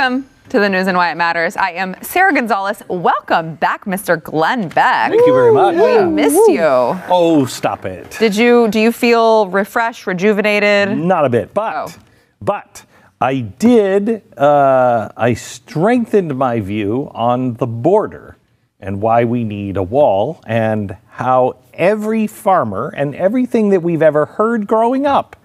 Welcome to the news and why it matters. I am Sarah Gonzalez. Welcome back, Mr. Glenn Beck. Thank you very much. We missed you. Oh, stop it. Did you do you feel refreshed, rejuvenated? Not a bit, but Oh. but I did. Uh, I strengthened my view on the border and why we need a wall and how every farmer and everything that we've ever heard growing up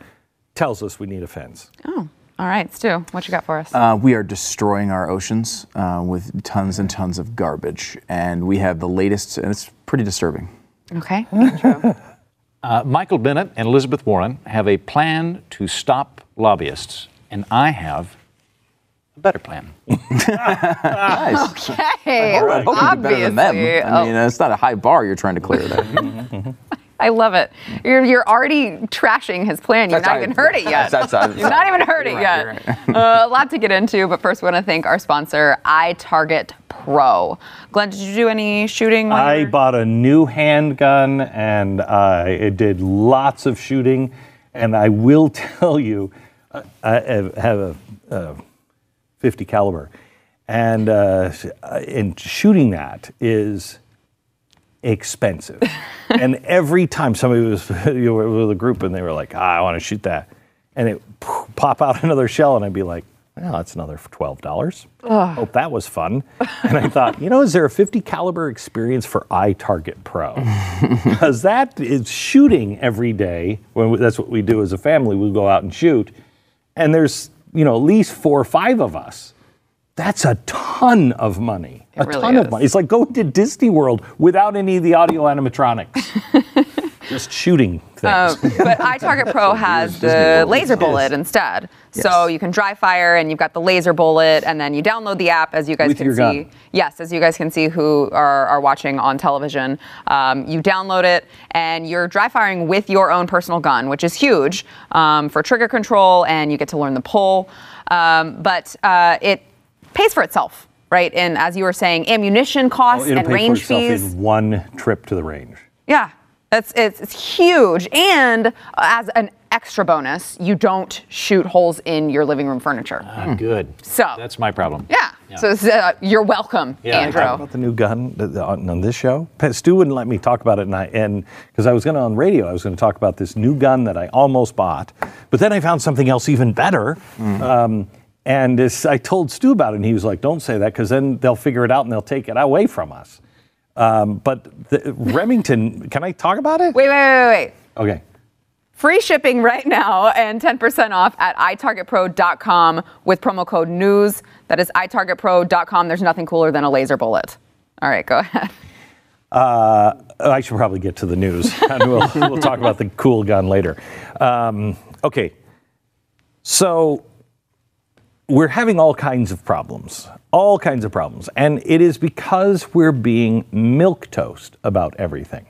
tells us we need a fence. Oh, all right, Stu, what you got for us? Uh, we are destroying our oceans uh, with tons and tons of garbage, and we have the latest, and it's pretty disturbing. okay, Andrew. Uh, Michael Bennet and Elizabeth Warren have a plan to stop lobbyists, and I have a better plan. Nice. Hey, I hope you do obviously. better than them. I Oh, mean, it's not a high bar you're trying to clear there. I love it. You're, you're already trashing his plan. You've not how- even heard it yet. that's- that's- You've not even heard it You're yet. right, uh, a lot to get into, but first, we want to thank our sponsor, iTarget Pro. Glenn, did you do any shooting? while you I were- bought a new handgun and I did lots of shooting. And I will tell you, uh, I have have a, uh 50 caliber, and uh, and shooting that is expensive. and every time somebody was you were with a group and they were like, ah, I want to shoot that, and it pop out another shell, and I'd be like, well, that's another twelve dollars. Hope that was fun. And I thought, you know, is there a 50 caliber experience for iTarget Pro? Because that is shooting every day. When we, that's what we do as a family, we go out and shoot, and there's you know at least four or five of us. That's a ton of money. a really ton is. of money. It's like going to Disney World without any of the audio animatronics. Just shooting things. Um, but iTarget Pro has the laser bullet instead. So you can dry fire and you've got the laser bullet, and then you download the app as you guys With can your see. gun. Yes, as you guys can see who are, are watching on television. Um, you download it and you're dry firing with your own personal gun, which is huge um, for trigger control, and you get to learn the pull. Um, but uh, it pays for itself, right? And as you were saying, ammunition costs It'll and range for itself fees. in one trip to the range. Yeah, it's, it's, it's huge. And as an extra bonus, you don't shoot holes in your living room furniture. Ah, good. So- that's my problem. yeah. So uh, you're welcome, Yeah. Andrew. Talk about the new gun th- on, on this show. Stu wouldn't let me talk about it, and I and because I was going to on radio, I was going to talk about this new gun that I almost bought, but then I found something else even better. Um, and this, I told Stu about it, and he was like, "Don't say that, because then they'll figure it out and they'll take it away from us." Um, but the, Remington, can I talk about it? Wait, wait, wait, wait. Okay. Free shipping right now and 10% off at itargetpro.com with promo code NEWS. That is itargetpro.com. There's nothing cooler than a laser bullet. All right, go ahead. Uh, I should probably get to the news, and we'll, we'll talk about the cool gun later. Um, okay, so we're having all kinds of problems, all kinds of problems, and it is because we're being milk toast about everything.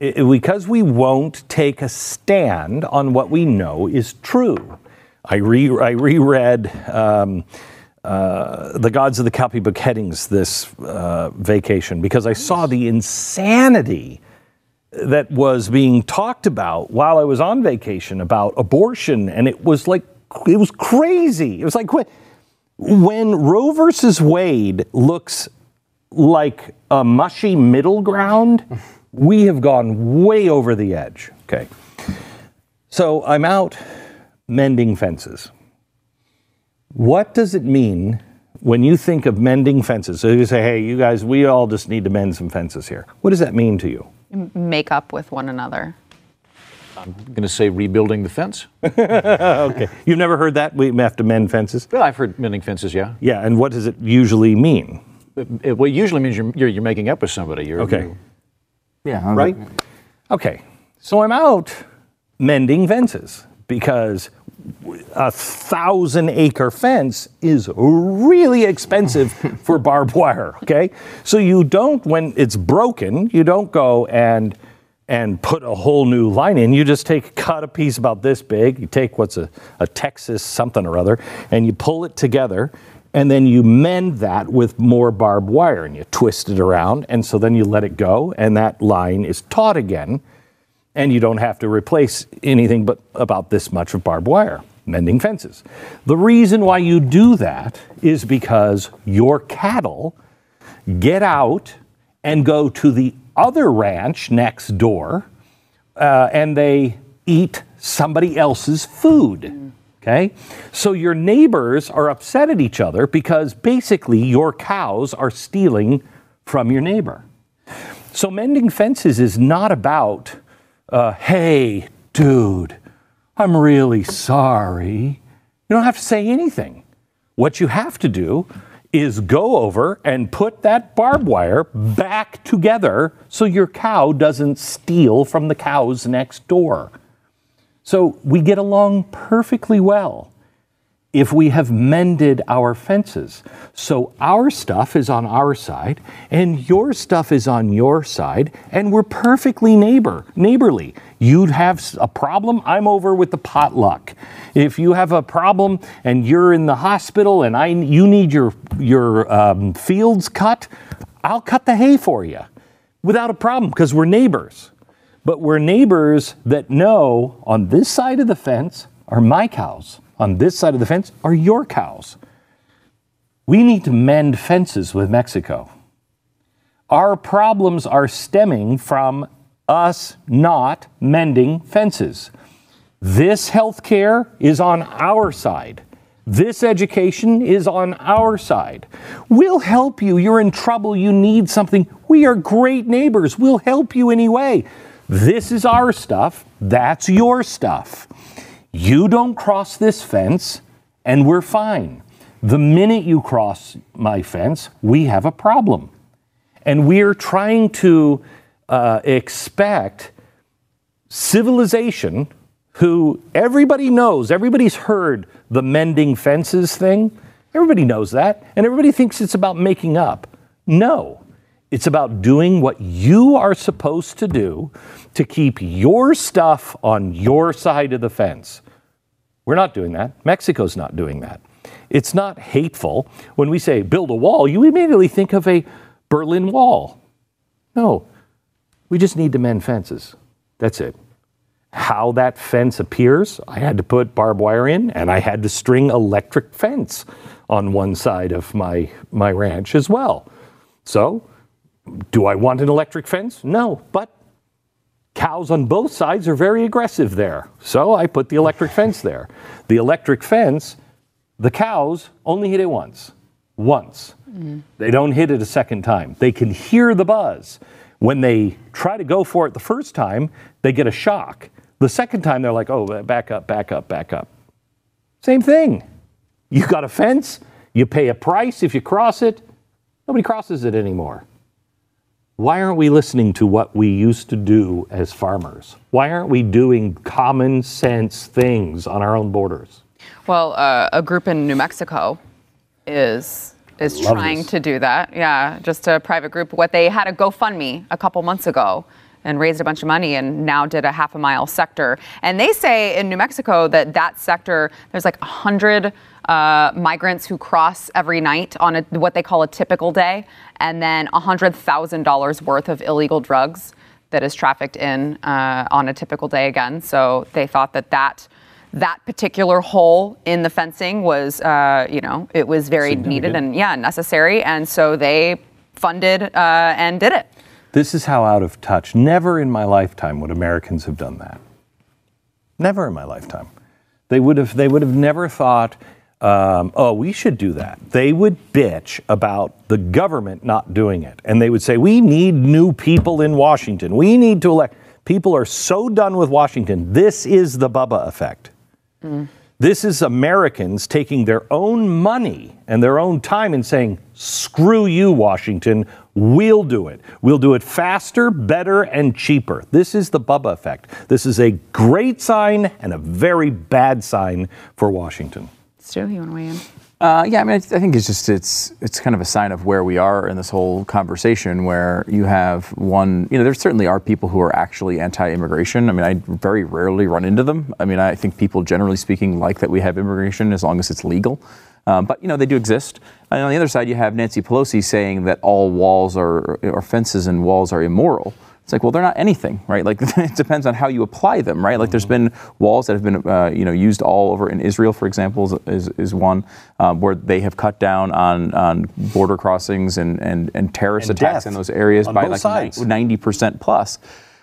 I- because we won't take a stand on what we know is true. I, re- I reread um, uh, The Gods of the Copy headings this uh, vacation because I saw the insanity that was being talked about while I was on vacation about abortion, and it was like, it was crazy. It was like, when, Roe versus Wade looks like a mushy middle ground, we have gone way over the edge. Okay. So I'm out mending fences. What does it mean when you think of mending fences? So you say, hey, you guys, we all just need to mend some fences here. What does that mean to you? Make up with one another. I'm going to say rebuilding the fence. Okay. You've never heard that? We have to mend fences? Well, I've heard mending fences, yeah. Yeah. And what does it usually mean? It, it- well, it usually means you're, you're, you're making up with somebody. You're, Okay. you- yeah, right? Okay, so I'm out mending fences because a thousand acre fence is really expensive for barbed wire. Okay, so you don't when it's broken, you don't go and and put a whole new line in. You just take cut a piece about this big. You take what's a, a Texas something or other, and you pull it together and then you mend that with more barbed wire and you twist it around and so then you let it go and that line is taut again and you don't have to replace anything but about this much of barbed wire mending fences. The reason why you do that is because your cattle get out and go to the other ranch next door uh, and they eat somebody else's food. Okay? So your neighbors are upset at each other because basically your cows are stealing from your neighbor. So mending fences is not about, uh, hey, dude, I'm really sorry. You don't have to say anything. What you have to do is go over and put that barbed wire back together so your cow doesn't steal from the cows next door. So we get along perfectly well if we have mended our fences. So our stuff is on our side and your stuff is on your side and we're perfectly neighbor neighborly. You'd have a problem, I'm over with the potluck. If you have a problem and you're in the hospital and I you need your your um, fields cut, I'll cut the hay for you without a problem because we're neighbors. But we're neighbors that know on this side of the fence are my cows on this side of the fence are your cows. We need to mend fences with Mexico. Our problems are stemming from us not mending fences. This health care is on our side. This education is on our side. We'll help you. You're in trouble. You need something. We are great neighbors. We'll help you anyway. This is our stuff. That's your stuff. You don't cross this fence, and we're fine. The minute you cross my fence, we have a problem. And we're trying to uh, expect civilization, who everybody knows, everybody's heard the mending fences thing. Everybody knows that. And everybody thinks it's about making up. No, it's about doing what you are supposed to do to keep your stuff on your side of the fence. We're not doing that. Mexico's not doing that. It's not hateful. When we say build a wall, you immediately think of a Berlin Wall. No, we just need to mend fences. That's it. How that fence appears, I had to put barbed wire in and I had to string electric fence on one side of my, my ranch as well. So, do I want an electric fence? No, but Cows on both sides are very aggressive there. So I put the electric fence there. The electric fence, the cows only hit it once. Once. Mm-hmm. They don't hit it a second time. They can hear the buzz. When they try to go for it the first time, they get a shock. The second time, they're like, oh, back up, back up, back up. Same thing. You got a fence, you pay a price if you cross it, nobody crosses it anymore. Why aren't we listening to what we used to do as farmers? Why aren't we doing common sense things on our own borders? Well, uh, a group in New Mexico is is Love trying this. to do that. Yeah, just a private group. What they had a GoFundMe a couple months ago and raised a bunch of money and now did a half a mile sector. And they say in New Mexico that that sector there's like a hundred uh, migrants who cross every night on a, what they call a typical day, and then $100,000 worth of illegal drugs that is trafficked in uh, on a typical day again. So they thought that that that particular hole in the fencing was, uh, you know, it was very needed and yeah, necessary, and so they funded uh, and did it. This is how out of touch. Never in my lifetime would Americans have done that. Never in my lifetime. They would have. They would have never thought um, oh, we should do that. They would bitch about the government not doing it. And they would say, we need new people in Washington. We need to elect. People are so done with Washington. This is the Bubba effect. Mm. This is Americans taking their own money and their own time and saying, screw you, Washington. We'll do it. We'll do it faster, better, and cheaper. This is the Bubba effect. This is a great sign and a very bad sign for Washington. Stu, you want to weigh in? Uh, yeah, I mean, I, think it's just it's it's kind of a sign of where we are in this whole conversation, where you have one. You know, there certainly are people who are actually anti-immigration. I mean, I very rarely run into them. I mean, I think people, generally speaking, like that we have immigration as long as it's legal. Um, but you know, they do exist. And on the other side, you have Nancy Pelosi saying that all walls are or fences and walls are immoral It's like, well, they're not anything, right? Like it depends on how you apply them, right? Like there's been walls that have been, uh, you know, used all over in Israel, for example, is, is one um, where they have cut down on, on border crossings and, and, and terrorist And attacks in those areas by like sides. ninety percent plus.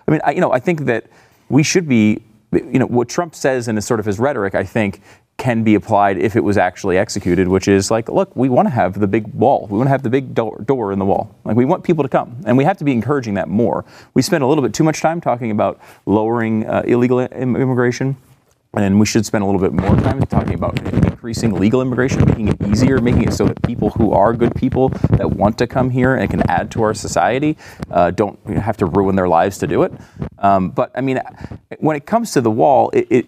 I mean, I, you know, I think that we should be, you know, what Trump says in his sort of his rhetoric, I think can be applied if it was actually executed, which is like, look, we want to have the big wall. We want to have the big door, door in the wall. Like, we want people to come. And we have to be encouraging that more. We spend a little bit too much time talking about lowering uh, illegal im- immigration. And we should spend a little bit more time talking about increasing legal immigration, making it easier, making it so that people who are good people that want to come here and can add to our society uh, don't have to ruin their lives to do it. Um, but I mean, when it comes to the wall, it, it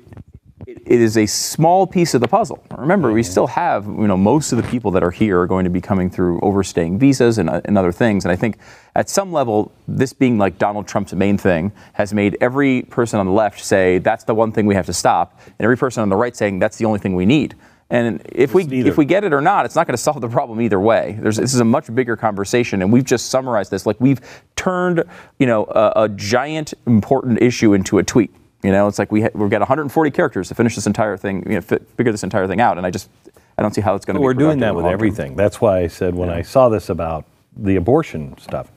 it is a small piece of the puzzle. Remember, we still have, you know, most of the people that are here are going to be coming through overstaying visas and, uh, and other things. And I think at some level, this being like Donald Trump's main thing has made every person on the left say that's the one thing we have to stop, and every person on the right saying that's the only thing we need. And if we neither. if we get it or not, it's not going to solve the problem either way. There's, this is a much bigger conversation, and we've just summarized this. Like we've turned, you know, a, a giant important issue into a tweet. You know, it's like we ha- we've got 140 characters to finish this entire thing, you know, fi- figure this entire thing out, and I just I don't see how it's going to. We're doing that with long term. everything. That's why I said when I saw this about the abortion stuff,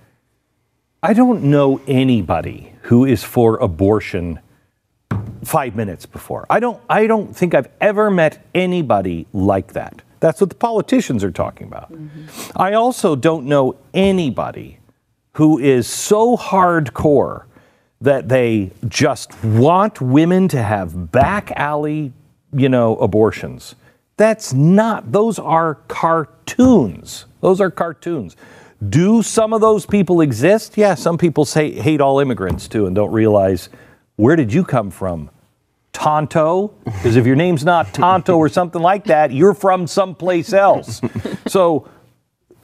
I don't know anybody who is for abortion five minutes before. I don't. I don't think I've ever met anybody like that. That's what the politicians are talking about. Mm-hmm. I also don't know anybody who is so hardcore that they just want women to have back alley, you know, abortions. That's not, those are cartoons. Those are cartoons. Do some of those people exist? Yeah, some people say hate all immigrants too and don't realize where did you come from? Tonto? Because if your name's not Tonto or something like that, you're from someplace else. So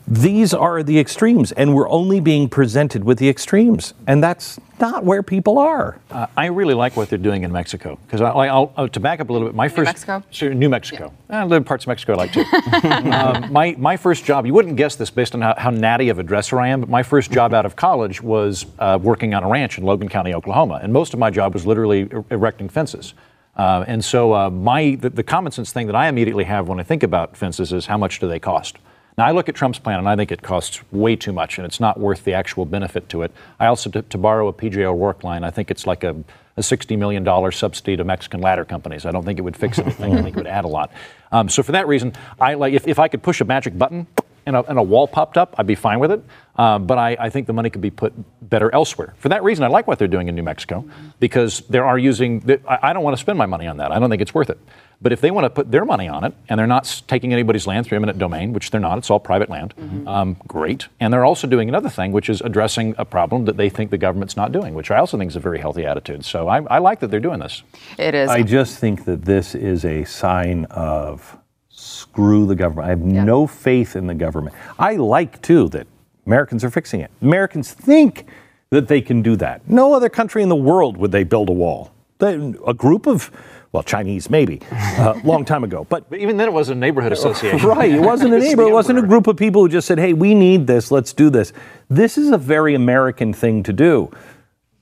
these are the extremes, and we're only being presented with the extremes, and that's not where people are. Uh, I really like what they're doing in Mexico because I'll, uh, to back up a little bit. My first Mexico? Sure, New Mexico. I live in parts of Mexico I like too. um, my my first job. You wouldn't guess this based on how, how natty of a dresser I am, but my first job out of college was uh, working on a ranch in Logan County, Oklahoma, and most of my job was literally er- erecting fences. Uh, and so uh, my the, the common sense thing that I immediately have when I think about fences is how much do they cost? Now, I look at Trump's plan and I think it costs way too much and it's not worth the actual benefit to it. I also, to, to borrow a PJ O'Rourke line, I think it's like a, a $60 million subsidy to Mexican ladder companies. I don't think it would fix anything. I think it would add a lot. Um, so, for that reason, I like if, if I could push a magic button and a, and a wall popped up, I'd be fine with it. Um, but I, I think the money could be put better elsewhere. For that reason, I like what they're doing in New Mexico because they are using, I, I don't want to spend my money on that. I don't think it's worth it. But if they want to put their money on it and they're not taking anybody's land through eminent domain, which they're not, it's all private land, um, great. And they're also doing another thing, which is addressing a problem that they think the government's not doing, which I also think is a very healthy attitude. So I, I like that they're doing this. It is. I just think that this is a sign of screw the government. I have no faith in the government. I like, too, that Americans are fixing it. Americans think that they can do that. No other country in the world would they build a wall. They, a group of, well, Chinese maybe, uh, a long time ago. But But even then, it wasn't a neighborhood association. Right. It wasn't a neighbor. It wasn't a group of people who just said, hey, we need this. Let's do this. This is a very American thing to do.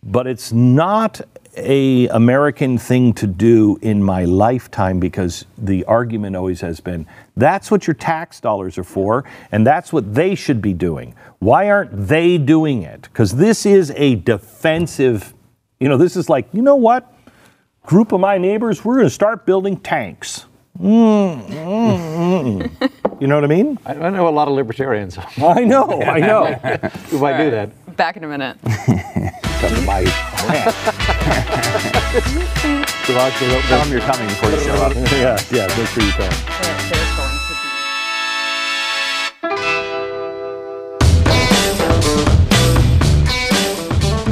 But it's not a American thing to do in my lifetime because the argument always has been that's what your tax dollars are for and that's what they should be doing. Why aren't they doing it? Because this is a defensive, you know, this is like, you know what? Group of my neighbors, we're going to start building tanks. Mm, mm, mm. You know what I mean? I, I know a lot of libertarians I know, I know. who might do that. Back in a minute. Come to my ranch. Tell you're coming before you show up. yeah, yeah, make sure you come.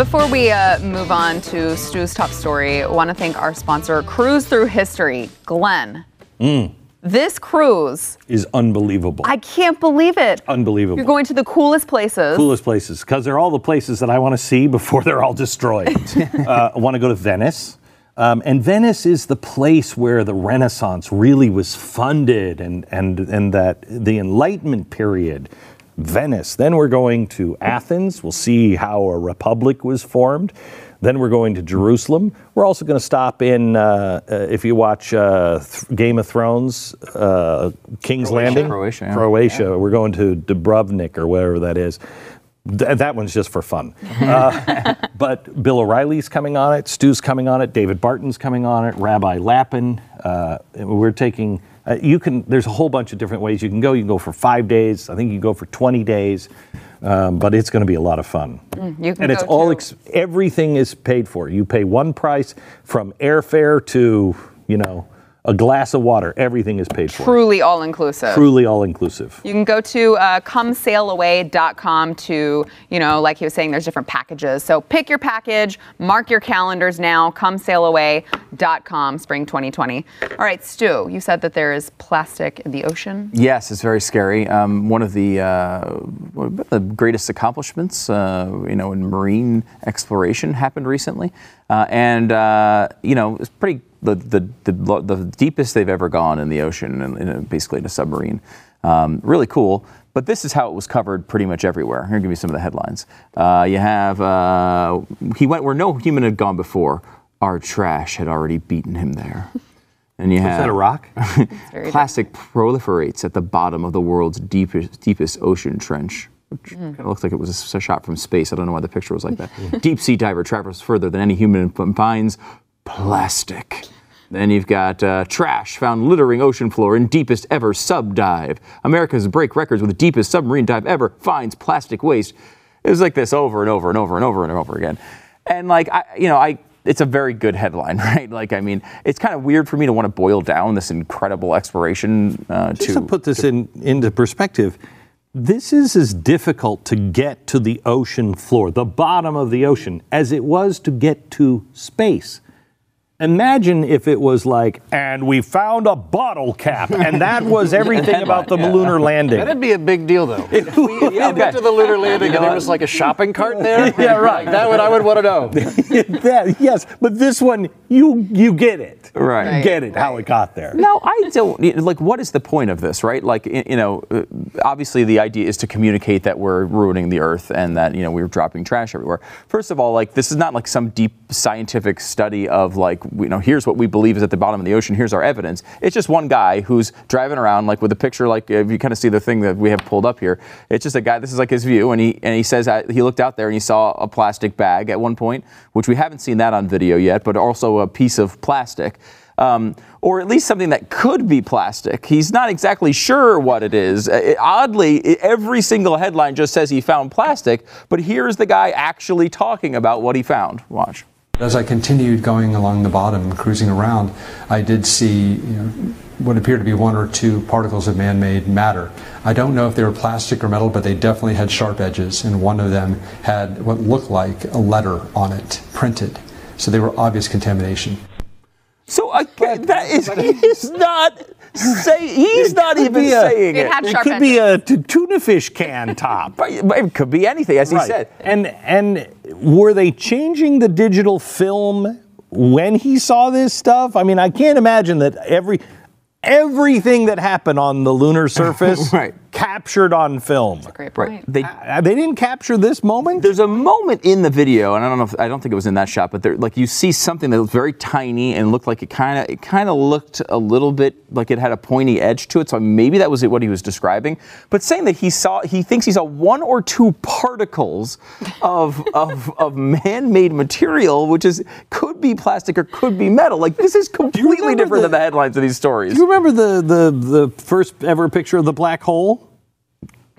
Before we uh, move on to Stu's top story, I want to thank our sponsor, Cruise Through History, Glenn. This cruise, Is unbelievable. I can't believe it. unbelievable. You're going to the coolest places. coolest places because they're all the places that I want to see before they're all destroyed. uh, I want to go to Venice. Um, and Venice is the place where the Renaissance really was funded and, and, and that the Enlightenment period Venice. Then we're going to Athens. We'll see how a republic was formed. Then we're going to Jerusalem. We're also going to stop in, uh, uh, if you watch uh, Th- Game of Thrones, uh, King's Landing, Croatia, yeah. Croatia. We're going to Dubrovnik or wherever that is. Th- that one's just for fun. Uh, but Bill O'Reilly's coming on it, Stu's coming on it, David Barton's coming on it, Rabbi Lappin. Uh, we're taking. Uh, you can. There's a whole bunch of different ways you can go. You can go for five days. I think you can go for 20 days. Um, but it's going to be a lot of fun. you can and it's all ex- everything is paid for. You pay one price from airfare to you know a glass of water. Everything is paid for. Truly all inclusive. Truly all inclusive. You can go to uh, comesailaway.com to, you know, like he was saying, there's different packages. So pick your package, mark your calendars now, comesailaway.com, spring 2020. All right, Stu, you said that there is plastic in the ocean. Yes, it's very scary. Um, one of the uh, one of the greatest accomplishments, uh, you know, in marine exploration happened recently, uh, and uh, you know, it's pretty the, the the the deepest they've ever gone in the ocean, in, in basically in a submarine. Um, really cool. But this is how it was covered pretty much everywhere. Here, give me some of the headlines. Uh, you have uh, he went where no human had gone before. Our trash had already beaten him there. And you Is have that a rock? Plastic proliferates at the bottom of the world's deepest, deepest ocean trench. Which kind of looks like it was a shot from space. I don't know why the picture was like that. Deep sea diver travels further than any human finds plastic. Then you've got uh, trash found littering ocean floor in deepest ever sub dive. America's break records with the deepest submarine dive ever finds plastic waste. It was like this over and over and over and over and over again. And like I, you know, I it's a very good headline, right? Like I mean, it's kind of weird for me to want to boil down this incredible exploration uh, Just to to put this in into perspective, this is as difficult to get to the ocean floor, the bottom of the ocean, as it was to get to space. Imagine if it was like, and we found a bottle cap, and that was everything about the lunar landing. That'd be a big deal, though. If we, if we get to the lunar landing and there was like a shopping cart there, Yeah, right. That would I would want to know. That- yes, but this one, you you get it. Right. You get it, how it got there. No, I don't. Like, what is the point of this, right? Like, you know, uh, obviously the idea is to communicate that we're ruining the earth and that, you know, we're dropping trash everywhere. First of all, like, this is not like some deep scientific study of, like, you know, here's what we believe is at the bottom of the ocean, here's our evidence. It's just one guy who's driving around, like, with a picture, like, if you kind of see the thing that we have pulled up here, it's just a guy, this is like his view, and he, and he says that he looked out there and he saw a plastic bag at one point, which we haven't seen that on video yet, but also a piece of plastic um, or at least something that could be plastic. He's not exactly sure what it is. Uh, oddly, every single headline just says he found plastic, but here's the guy actually talking about what he found. Watch. As I continued going along the bottom cruising around, I did see you know, what appeared to be one or two particles of man made matter. I don't know if they were plastic or metal, but they definitely had sharp edges, and one of them had what looked like a letter on it printed. So they were obvious contamination. So I, that is he's not say he's not even a- saying It it. had It sharp could be a tuna fish can top. But- but it could be anything, as he said. And and were they changing the digital film when he saw this stuff? I mean, I can't imagine that every everything that happened on the lunar surface Right. Captured on film. Great point. Right. They Uh, They didn't capture this moment. There's a moment in the video, and I don't know if I don't think it was in that shot, but there, like you see something that was very tiny and looked like it kind of it kind of looked a little bit like it had a pointy edge to it. So maybe that was it, what he was describing. But saying that he saw, he thinks he saw one or two particles of of, of man-made material, which is could be plastic or could be metal. Like this is completely different the- than the headlines of these stories. Do you remember the, the the first ever picture of the black hole?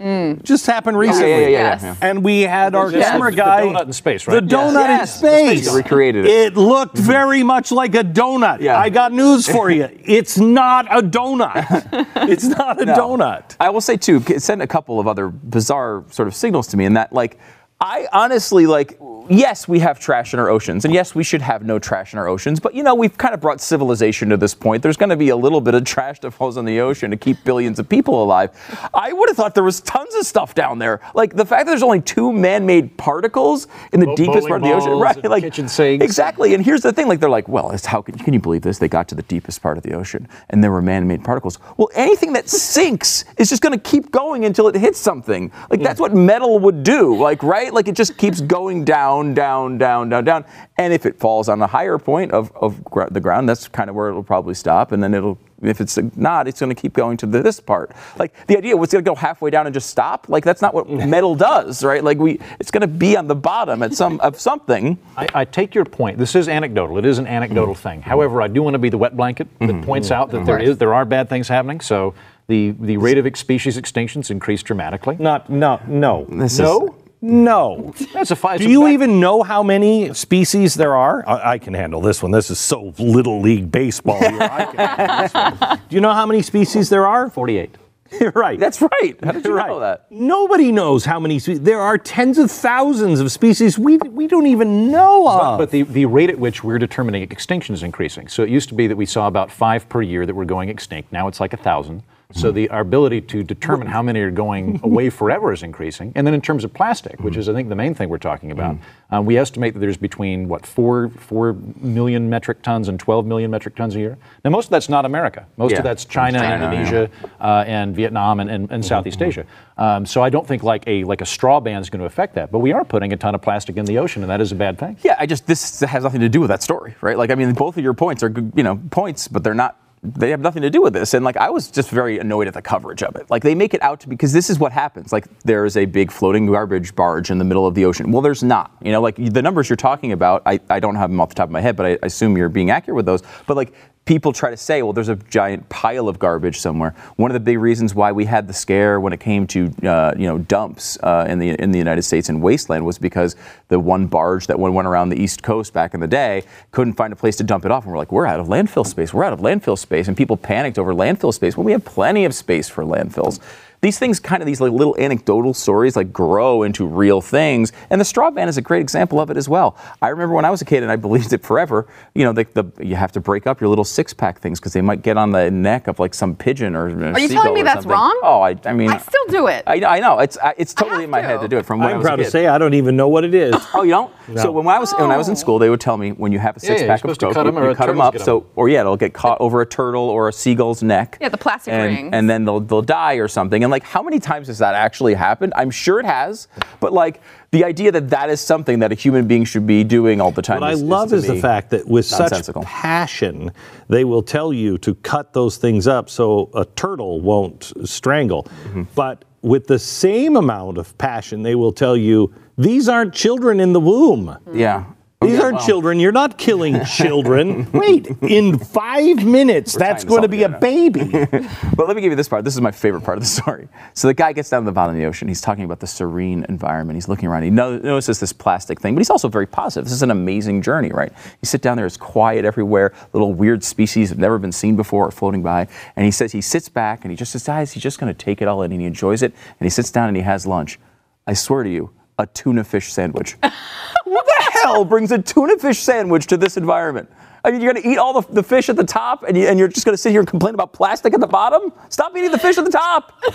Mm. Just happened recently. yeah, yeah, yeah, Yes. yeah. And we had our Yes. camera The guy. donut in space, right? The donut Yes. in space. They recreated it. It looked mm-hmm. very much like a donut. Yeah. I got news for you. It's not a donut. it's not a No. donut. I will say too, it sent a couple of other bizarre sort of signals to me in that like I honestly like yes, we have trash in our oceans, and yes, we should have no trash in our oceans. But you know, we've kind of brought civilization to this point. There's going to be a little bit of trash that falls in the ocean to keep billions of people alive. I would have thought there was tons of stuff down there. Like the fact that there's only two man-made particles in the Bo- deepest part of the ocean, right? Like kitchen sinks. Exactly. And here's the thing: like they're like, well, it's how can, can you believe this? They got to the deepest part of the ocean, and there were man-made particles. Well, anything that sinks is just going to keep going until it hits something. Like that's what metal would do. Like right? Like it just keeps going down, down, down, down, down. down. And if it falls on the higher point of, of gr- the ground, that's kind of where it'll probably stop. And then it'll, if it's not, it's going to keep going to the, this part. Like the idea was going to go halfway down and just stop. Like that's not what metal does, right? Like we, it's going to be on the bottom at some of something. I, I take your point. This is anecdotal. It is an anecdotal thing. Mm-hmm. However, I do want to be the wet blanket that mm-hmm. points out that there is there are bad things happening. So the the rate of species extinctions increased dramatically. Not, no, no. This no? No. That's a fi- it's Do you fact. even know how many species there are? I, I can handle this one. This is so little league baseball here. I can handle this one. Do you know how many species there are? 48? You're right. That's right. How did you right. know that? Nobody knows how many species. There are tens of thousands of species we, we don't even know of. But the, the rate at which we're determining extinction is increasing. So it used to be that we saw about five per year that were going extinct. Now it's like a thousand. So the our ability to determine how many are going away forever is increasing. And then in terms of plastic, which is I think the main thing we're talking about, uh, we estimate that there's between what four four million metric tons and 12 million metric tons a year. Now most of that's not America. Most Yeah. of that's China, China, Indonesia, uh, and Vietnam and, and, and Southeast Asia. Um, so I don't think like a like a straw ban is going to affect that. But we are putting a ton of plastic in the ocean, and that is a bad thing. Yeah, I just this has nothing to do with that story, right? Like, I mean, both of your points are you know points, but they're not. They have nothing to do with this. And like, I was just very annoyed at the coverage of it. Like, they make it out to be because this is what happens. Like, there is a big floating garbage barge in the middle of the ocean. Well, there's not. You know, like the numbers you're talking about, I, I don't have them off the top of my head, but I assume you're being accurate with those. But like. People try to say, well, there's a giant pile of garbage somewhere. One of the big reasons why we had the scare when it came to, uh, you know, dumps uh, in the in the United States and wasteland was because the one barge that went went around the East Coast back in the day couldn't find a place to dump it off, and we're like, we're out of landfill space. We're out of landfill space, and people panicked over landfill space. Well, we have plenty of space for landfills. These things, kind of these like little anecdotal stories, like grow into real things. And the straw man is a great example of it as well. I remember when I was a kid, and I believed it forever. You know, the, the you have to break up your little six pack things because they might get on the neck of like some pigeon or. Something. Are you telling me that's wrong? Oh, I, I mean, I still do it. I, I know it's I, it's totally have in my to. head to do it from when I I'm was a proud to say I don't even know what it is. Oh, you don't? So when I was when I was in school, they would tell me when you have a six you're pack of supposed to coke, cut 'em you, or you cut them up. get 'em. So or yeah, it'll get caught over a turtle or a seagull's neck. Yeah, the plastic and, rings. and then they'll they'll die or something. And like, how many times has that actually happened? I'm sure it has, but like the idea that that is something that a human being should be doing all the time. What I love to is the fact that with such passion, they will tell you to cut those things up so a turtle won't strangle. Mm-hmm. But with the same amount of passion, they will tell you these aren't children in the womb. Yeah. Oh, These Okay, aren't well, children. You're not killing children. Wait, in five minutes, that's tying this going to be a baby. But let me give you this part. This is my favorite part of the story. So the guy gets down to the bottom of the ocean. He's talking about the serene environment. He's looking around. He notices this plastic thing, but he's also very positive. This is an amazing journey, right? You sit down there, it's quiet everywhere. Little weird species have never been seen before are floating by. And he says he sits back and he just decides he's just going to take it all in and he enjoys it. And he sits down and he has lunch. I swear to you, a tuna fish sandwich. what the hell brings a tuna fish sandwich to this environment? I mean, you're going to eat all the, the fish at the top and, you, and you're just going to sit here and complain about plastic at the bottom? Stop eating the fish at the top.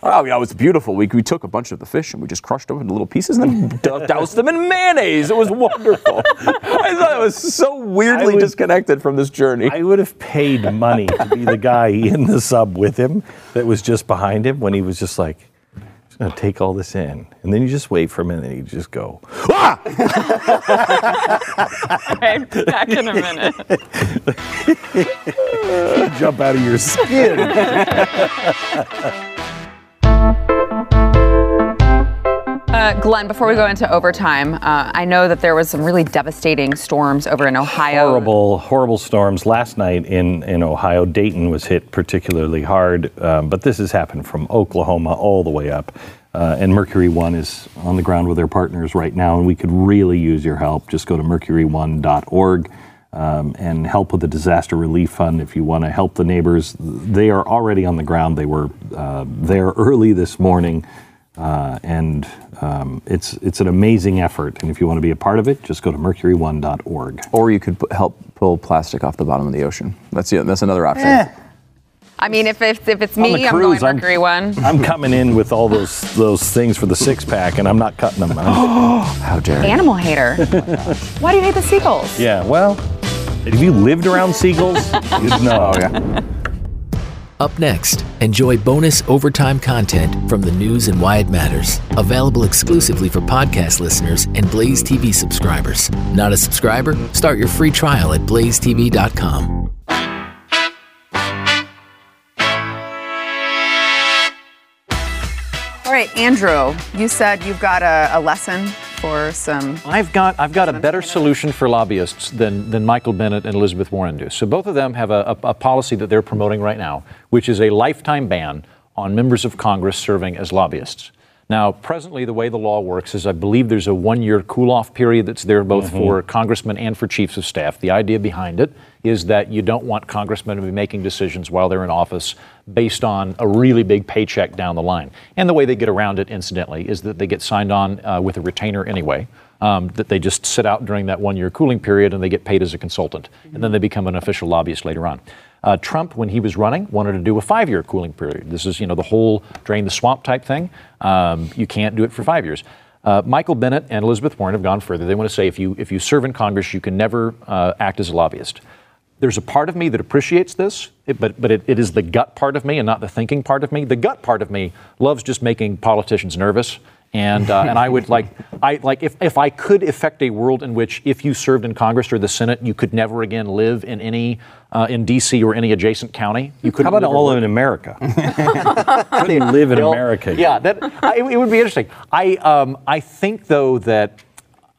Oh, yeah, it was beautiful. We, we took a bunch of the fish and we just crushed them into little pieces and then dou- doused them in mayonnaise. It was wonderful. I thought it was so weirdly would- disconnected from this journey. I would have paid money to be the guy in the sub with him that was just behind him when he was just like, just to take all this in. And then you just wait for a minute and you just go, ah! Okay, back in a minute. Jump out of your skin. Uh, Glenn, before we go into overtime, uh, I know that there was some really devastating storms over in Ohio. horrible, horrible storms last night in, in Ohio. Dayton was hit particularly hard, um, but this has happened from Oklahoma all the way up. Uh, and Mercury One is on the ground with their partners right now, and we could really use your help. Just go to mercury1.org um, and help with the disaster relief fund if you want to help the neighbors. They are already on the ground. They were uh, there early this morning. Uh, and um, it's it's an amazing effort. And if you want to be a part of it, just go to mercury1.org. Or you could pu- help pull plastic off the bottom of the ocean. That's yeah, that's another option. I mean, if it's, if it's On the me, I'm cruise, going I'm- Mercury One. I'm coming in with all those those things for the six pack, and I'm not cutting them. out. How dare you? Animal hater. Why do you hate the seagulls? yeah, well, if you lived around seagulls, you'd know. Oh yeah. Up next, enjoy bonus overtime content from the news and why it matters. Available exclusively for podcast listeners and Blaze TV subscribers. Not a subscriber? Start your free trial at blazetv.com. All right, Andrew, you said you've got a, a lesson for some. I've got I've got a better solution for lobbyists than, than Michael Bennet and Elizabeth Warren do. So both of them have a, a, a policy that they're promoting right now, which is a lifetime ban on members of Congress serving as lobbyists. Now, presently, the way the law works is I believe there's a one year cool off period that's there both for congressmen and for chiefs of staff. The idea behind it is that you don't want congressmen to be making decisions while they're in office based on a really big paycheck down the line. And the way they get around it, incidentally, is that they get signed on uh, with a retainer anyway. Um, that they just sit out during that one year cooling period and they get paid as a consultant. And then they become an official lobbyist later on. Uh, Trump, when he was running, wanted to do a five year cooling period. This is, you know, the whole drain the swamp type thing. Um, you can't do it for five years. Uh, Michael Bennet and Elizabeth Warren have gone further. They want to say if you, if you serve in Congress, you can never uh, act as a lobbyist. There's a part of me that appreciates this, but, but it, it is the gut part of me and not the thinking part of me. The gut part of me loves just making politicians nervous. And, uh, and I would like, I, like if, if I could effect a world in which if you served in Congress or the Senate, you could never again live in any, uh, in D.C. or any adjacent county. You could How about all in America? Couldn't live in America. Yeah, that I, it would be interesting. I um, I think though that.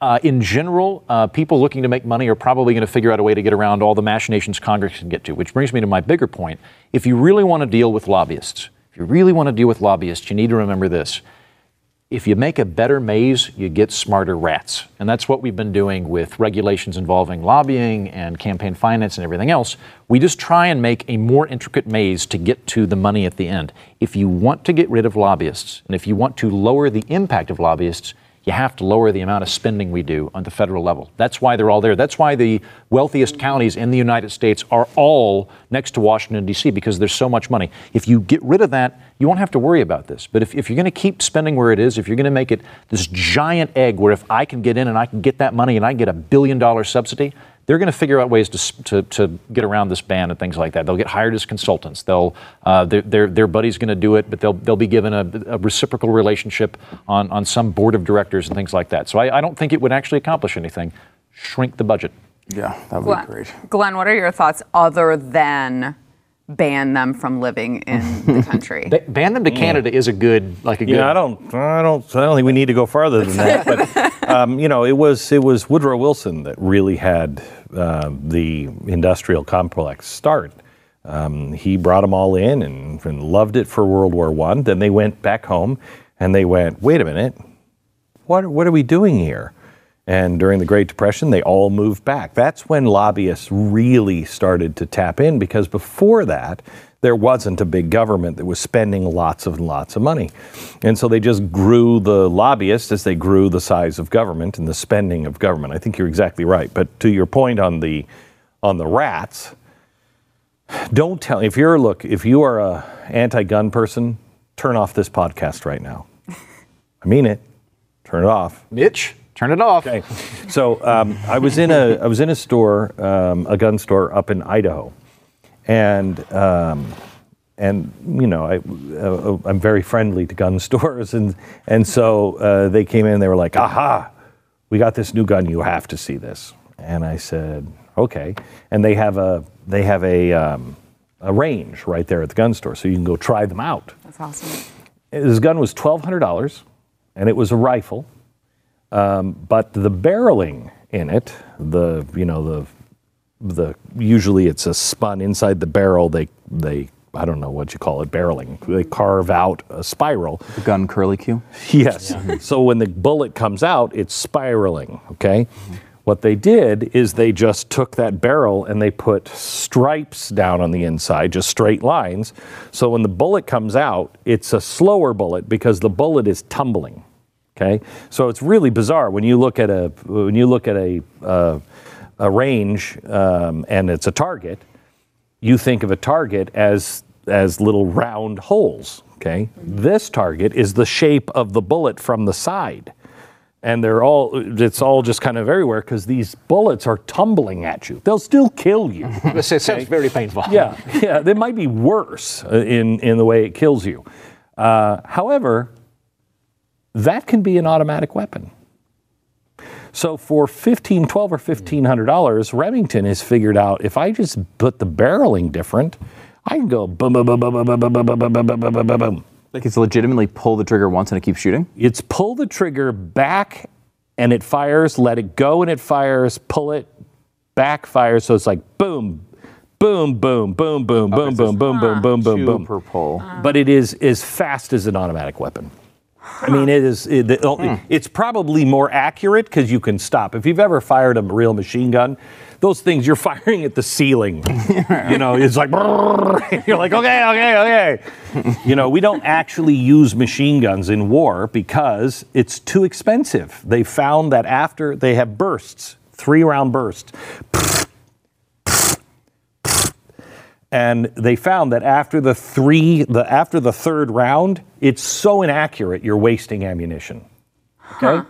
Uh, in general, uh, people looking to make money are probably going to figure out a way to get around all the machinations Congress can get to, which brings me to my bigger point. If you really want to deal with lobbyists, if you really want to deal with lobbyists, you need to remember this. If you make a better maze, you get smarter rats. And that's what we've been doing with regulations involving lobbying and campaign finance and everything else. We just try and make a more intricate maze to get to the money at the end. If you want to get rid of lobbyists, and if you want to lower the impact of lobbyists, you have to lower the amount of spending we do on the federal level. That's why they're all there. That's why the wealthiest counties in the United States are all next to Washington, D.C., because there's so much money. If you get rid of that, you won't have to worry about this. But if, if you're going to keep spending where it is, if you're going to make it this giant egg where if I can get in and I can get that money and I can get a billion dollar subsidy, they're going to figure out ways to, to, to get around this ban and things like that. They'll get hired as consultants. They'll uh, their, their their buddy's going to do it, but they'll they'll be given a, a reciprocal relationship on, on some board of directors and things like that. So I, I don't think it would actually accomplish anything. Shrink the budget. Yeah, that would Glenn, be great. Glenn, what are your thoughts other than ban them from living in the country? Ba- ban them to Canada is a good like a good. Yeah, I don't, I don't, I don't think we need to go farther than that. But um, you know, it was it was Woodrow Wilson that really had uh, the industrial complex start. Um, he brought them all in and, and loved it for World War One. Then they went back home and they went, wait a minute, what what are we doing here? And during the Great Depression, they all moved back. That's when lobbyists really started to tap in because before that, there wasn't a big government that was spending lots and lots of money. And so they just grew the lobbyists as they grew the size of government and the spending of government. I think you're exactly right. But to your point on the on the rats, don't tell if you're look, if you are a anti-gun person, turn off this podcast right now. I mean it. Turn it off. Mitch, turn it off. Okay. So um, I was in a I was in a store, um, a gun store up in Idaho, and um, and you know I uh, I'm very friendly to gun stores, and and so uh, they came in and they were like, aha, we got this new gun, you have to see this, and I said okay, and they have a they have a um, a range right there at the gun store, so you can go try them out. That's awesome. This gun was twelve hundred dollars, and it was a rifle. Um, but the barreling in it, the you know the the usually it's a spun inside the barrel. They they I don't know what you call it barreling. They carve out a spiral. The gun curly Q. Yes. so when the bullet comes out, it's spiraling. Okay. What they did is they just took that barrel and they put stripes down on the inside, just straight lines. So when the bullet comes out, it's a slower bullet because the bullet is tumbling. Okay, so it's really bizarre when you look at a when you look at a uh, a range um, and it's a target. You think of a target as as little round holes. Okay, this target is the shape of the bullet from the side and they're all it's all just kind of everywhere because these bullets are tumbling at you they'll still kill you It sounds very painful. yeah yeah they might be worse uh, in in the way it kills you uh, however that can be an automatic weapon so for 15 12 or 1500 dollars remington has figured out if i just put the barreling different i can go boom boom boom boom boom boom boom boom boom boom boom boom boom boom Like it's legitimately pull the trigger once and it keeps shooting. it's pull the trigger back and it fires, let it go and it fires, pull it back, fires. So it's like boom, boom, boom, boom, boom, boom, boom, boom, boom, boom, boom, Two boom. per pull. But it is as fast as an automatic weapon. I mean, it is. It, the only- It's probably more accurate because you can stop. If you've ever fired a real machine gun, those things you're firing at the ceiling. You know, it's like you're like, okay, okay, okay. You know, we don't actually use machine guns in war because it's too expensive. They found that after they have bursts, three round bursts, and they found that after the three the after the third round it's so inaccurate you're wasting ammunition. Okay?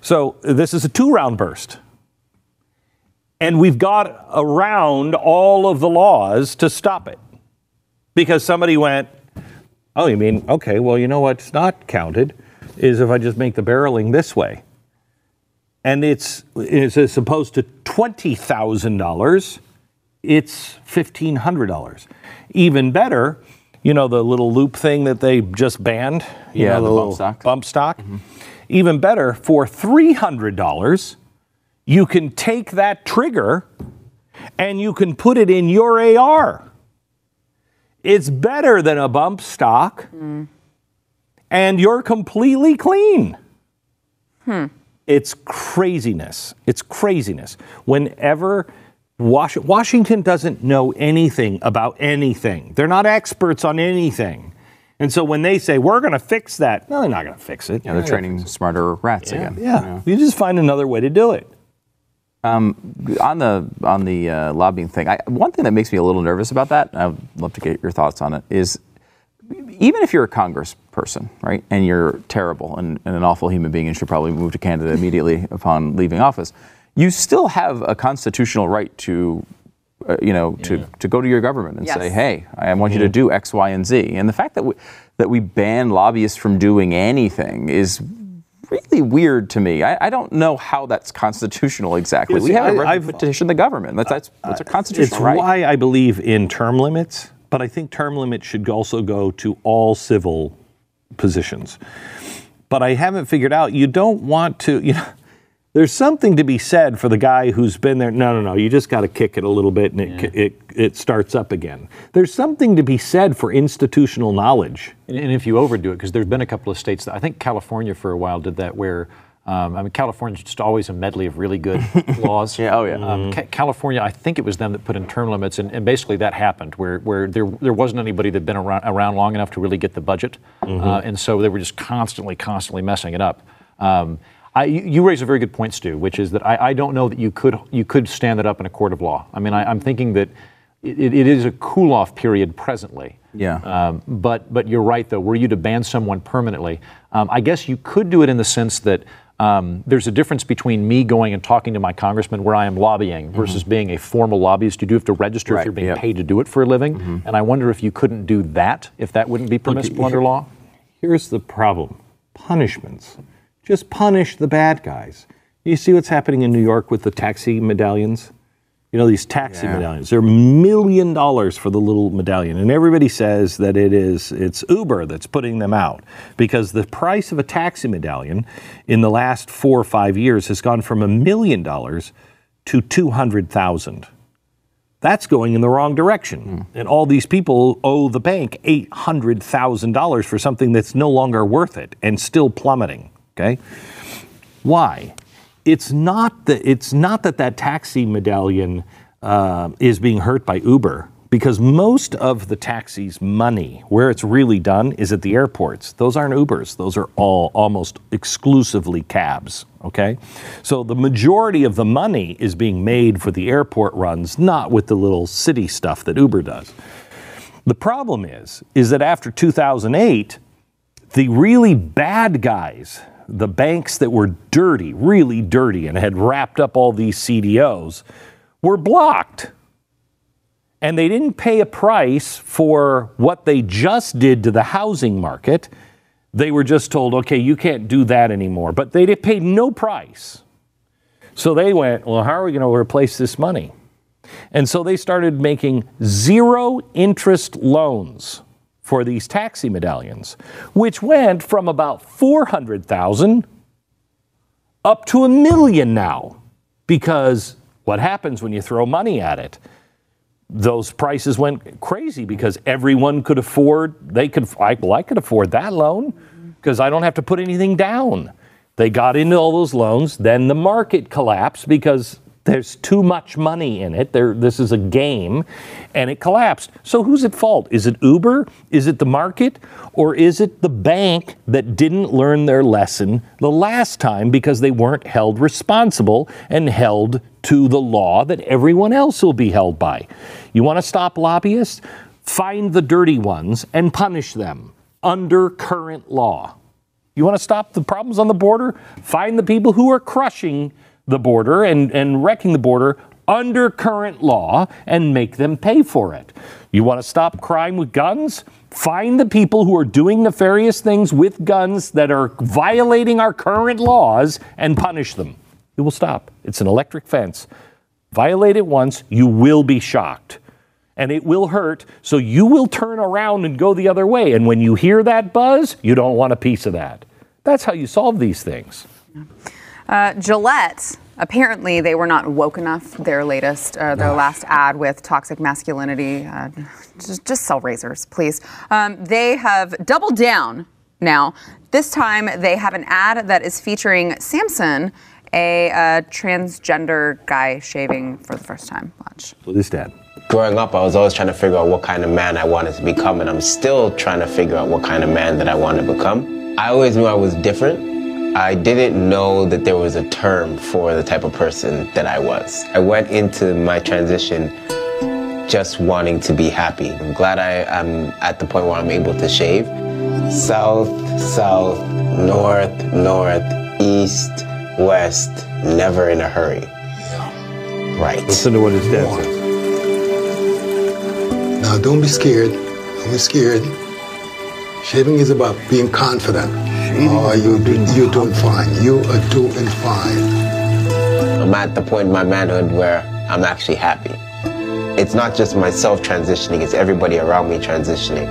So this is a two round burst. And we've got around all of the laws to stop it. Because somebody went oh you mean okay well you know what's not counted is if i just make the barreling this way. And it's, it's as opposed to $20000 it's $1,500. Even better, you know, the little loop thing that they just banned? You Yeah, know, the bump stock. Bump stock. Even better, for $300, you can take that trigger and you can put it in your AR. It's better than a bump stock, and you're completely clean. Hmm. It's craziness. It's craziness. Whenever Wash- Washington doesn't know anything about anything, they're not experts on anything. And so when they say, we're going to fix that, no, they're not going to fix it. Yeah, they're training smarter rats again. Yeah. You just find another way to do it. on the on the uh, lobbying thing, I, one thing that makes me a little nervous about that, and I'd love to get your thoughts on it, is even if you're a congressperson, right, and you're terrible and, and an awful human being and should probably move to Canada immediately upon leaving office, you still have a constitutional right to, uh, you know, to, to go to your government and Yes. say, hey, I want you to do X, Y, and Z. And the fact that we, that we ban lobbyists from doing anything is really weird to me. I, I don't know how that's constitutional exactly. You we see, have a I- right I've- to petition the government. That's that's, that's a It's right. why I believe in term limits, but I think term limits should also go to all civil positions. But I haven't figured out, you don't want to, you know, there's something to be said for the guy who's been there. No, no, no, you just got to kick it a little bit and it, it, it starts up again. There's something to be said for institutional knowledge. And, and if you overdo it, because there's been a couple of states that I think California for a while did that, where um, I mean California's just always a medley of really good laws. Yeah, oh, yeah. Um, Ca- California, I think it was them that put in term limits, and, and basically that happened where where there there wasn't anybody that'd been around, around long enough to really get the budget, uh, and so they were just constantly, constantly messing it up. Um, I, you raise a very good point, Stu, which is that I, I don't know that you could you could stand that up in a court of law. I mean, I, I'm thinking that it, it is a cool off period presently. Yeah. Um, but but you're right though. Were you to ban someone permanently, um, I guess you could do it in the sense that um, there's a difference between me going and talking to my congressman where I am lobbying versus being a formal lobbyist. You do have to register Right, if you're being yep. paid to do it for a living, and I wonder if you couldn't do that if that wouldn't be permissible under here- law. Here's the problem punishments. Just punish the bad guys. You see what's happening in New York with the taxi medallions? You know, these taxi Yeah. medallions. They're a million dollars for the little medallion. And everybody says that it is it's Uber that's putting them out. Because the price of a taxi medallion in the last four or five years has gone from a million dollars to two hundred thousand. That's going in the wrong direction. Hmm. And all these people owe the bank $800,000 for something that's no longer worth it and still plummeting. Okay? Why? it's not that it's not that that taxi medallion uh, is being hurt by Uber because most of the taxis' money, where it's really done, is at the airports. Those aren't Ubers; those are all almost exclusively cabs. Okay, so the majority of the money is being made for the airport runs, not with the little city stuff that Uber does. The problem is, is that after 2008, the really bad guys, the banks that were dirty, really dirty, and had wrapped up all these CDOs, were blocked. And they didn't pay a price for what they just did to the housing market. They were just told, okay, you can't do that anymore. But they paid no price. So they went, well, how are we going to replace this money? And so they started making zero interest loans for these taxi medallions, which went from about 400,000 up to a million now. Because what happens when you throw money at it? Those prices went crazy because everyone could afford, they could, I, well, I could afford that loan because I don't have to put anything down. They got into all those loans, then the market collapsed because there's too much money in it. There, this is a game, and it collapsed. So who's at fault? Is it Uber? Is it the market? Or is it the bank that didn't learn their lesson the last time because they weren't held responsible and held to the law that everyone else will be held by? You want to stop lobbyists? Find the dirty ones and punish them under current law. You want to stop the problems on the border? Find the people who are crushing the border and, and wrecking the border under current law and make them pay for it. You want to stop crime with guns? Find the people who are doing nefarious things with guns that are violating our current laws and punish them. It will stop. It's an electric fence. Violate it once, you will be shocked. And it will hurt, so you will turn around and go the other way. And when you hear that buzz, you don't want a piece of that. That's how you solve these things. Uh, Gillette. Apparently, they were not woke enough. Their latest, uh, their last ad with toxic masculinity. Uh, just, just sell razors, please. Um, they have doubled down now. This time, they have an ad that is featuring Samson, a uh, transgender guy shaving for the first time. Watch. So this dad. Growing up, I was always trying to figure out what kind of man I wanted to become, and I'm still trying to figure out what kind of man that I want to become. I always knew I was different. I didn't know that there was a term for the type of person that I was. I went into my transition just wanting to be happy. I'm glad I am at the point where I'm able to shave. South, south, north, north, east, west, never in a hurry. Right. Listen to what his dad says. Now, don't be scared. Don't be scared. Shaving is about being confident. Oh, you do, you're doing fine. You are doing fine. I'm at the point in my manhood where I'm actually happy. It's not just myself transitioning, it's everybody around me transitioning.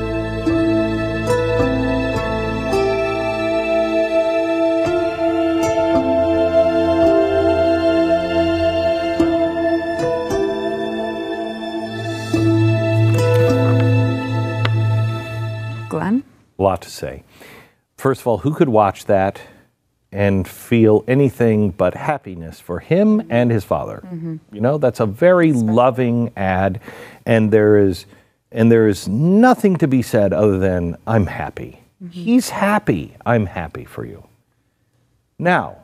Glenn? A lot to say. First of all, who could watch that and feel anything but happiness for him and his father? Mm-hmm. You know, that's a very loving ad, and there is and there is nothing to be said other than I'm happy. Mm-hmm. He's happy. I'm happy for you. Now,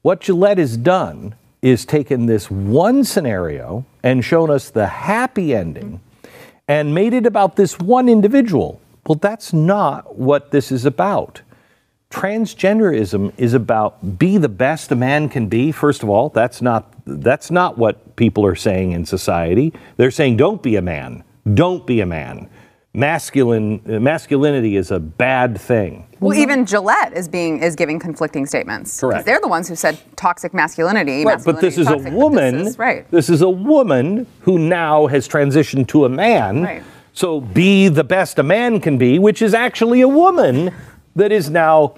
what Gillette has done is taken this one scenario and shown us the happy ending mm-hmm. and made it about this one individual. Well, that's not what this is about. Transgenderism is about be the best a man can be. First of all, that's not that's not what people are saying in society. They're saying don't be a man. Don't be a man. Masculine masculinity is a bad thing. Well, even Gillette is being is giving conflicting statements. Correct. They're the ones who said toxic masculinity. Right, but this is a toxic, but woman. This is, right. This is a woman who now has transitioned to a man. Right. So be the best a man can be, which is actually a woman that is now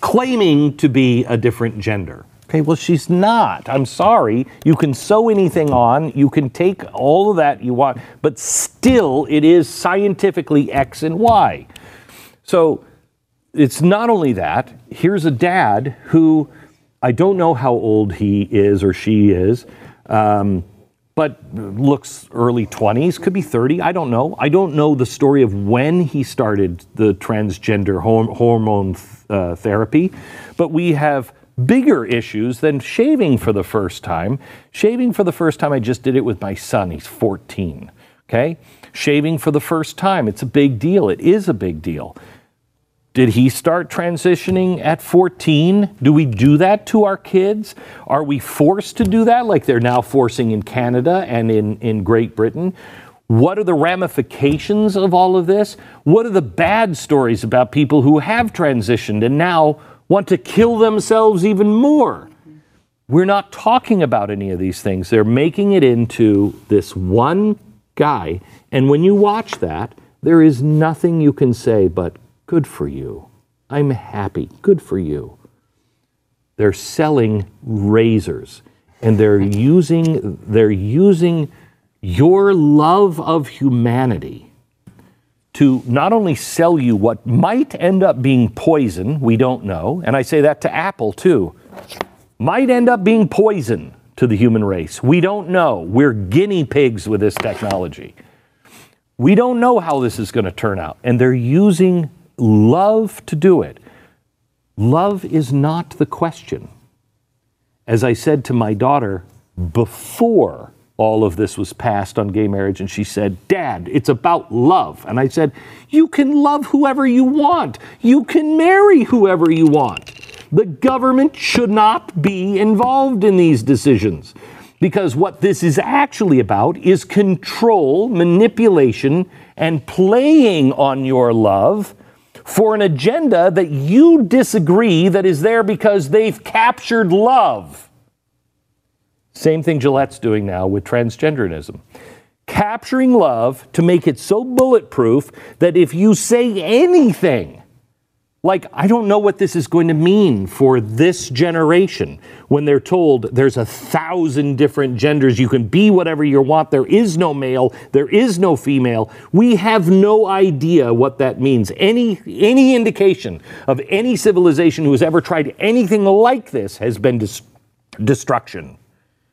claiming to be a different gender. Okay, well, she's not. I'm sorry. You can sew anything on, you can take all of that you want, but still, it is scientifically X and Y. So it's not only that, here's a dad who I don't know how old he is or she is, um, but looks early 20s, could be 30. I don't know. I don't know the story of when he started the transgender horm- hormone uh, therapy, but we have bigger issues than shaving for the first time. Shaving for the first time, I just did it with my son. He's 14. Okay? Shaving for the first time, it's a big deal. It is a big deal. Did he start transitioning at 14? Do we do that to our kids? Are we forced to do that like they're now forcing in Canada and in, in Great Britain? What are the ramifications of all of this? What are the bad stories about people who have transitioned and now want to kill themselves even more? We're not talking about any of these things. They're making it into this one guy. And when you watch that, there is nothing you can say but, good for you. I'm happy. Good for you. They're selling razors and they're using, they're using your love of humanity to not only sell you what might end up being poison, we don't know, and I say that to Apple too, might end up being poison to the human race. We don't know. We're guinea pigs with this technology. We don't know how this is going to turn out, and they're using love to do it. Love is not the question. As I said to my daughter before all of this was passed on gay marriage, and she said, Dad, it's about love. And I said, You can love whoever you want, you can marry whoever you want. The government should not be involved in these decisions because what this is actually about is control, manipulation, and playing on your love for an agenda that you disagree that is there because they've captured love. Same thing Gillette's doing now with transgenderism. Capturing love to make it so bulletproof that if you say anything, like, I don't know what this is going to mean for this generation when they're told there's a thousand different genders. You can be whatever you want. There is no male. There is no female. We have no idea what that means. Any, any indication of any civilization who has ever tried anything like this has been dis- destruction.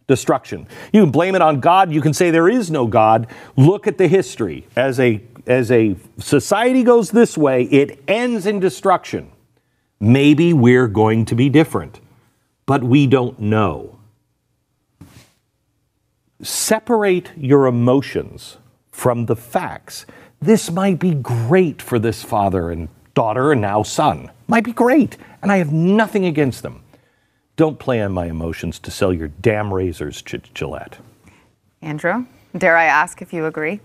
Destruction. You can blame it on God. You can say there is no God. Look at the history. As a as a society goes this way, it ends in destruction. Maybe we're going to be different, but we don't know. Separate your emotions from the facts. This might be great for this father and daughter and now son. Might be great, and I have nothing against them. Don't play on my emotions to sell your damn razors, Gillette. Andrew, dare I ask if you agree?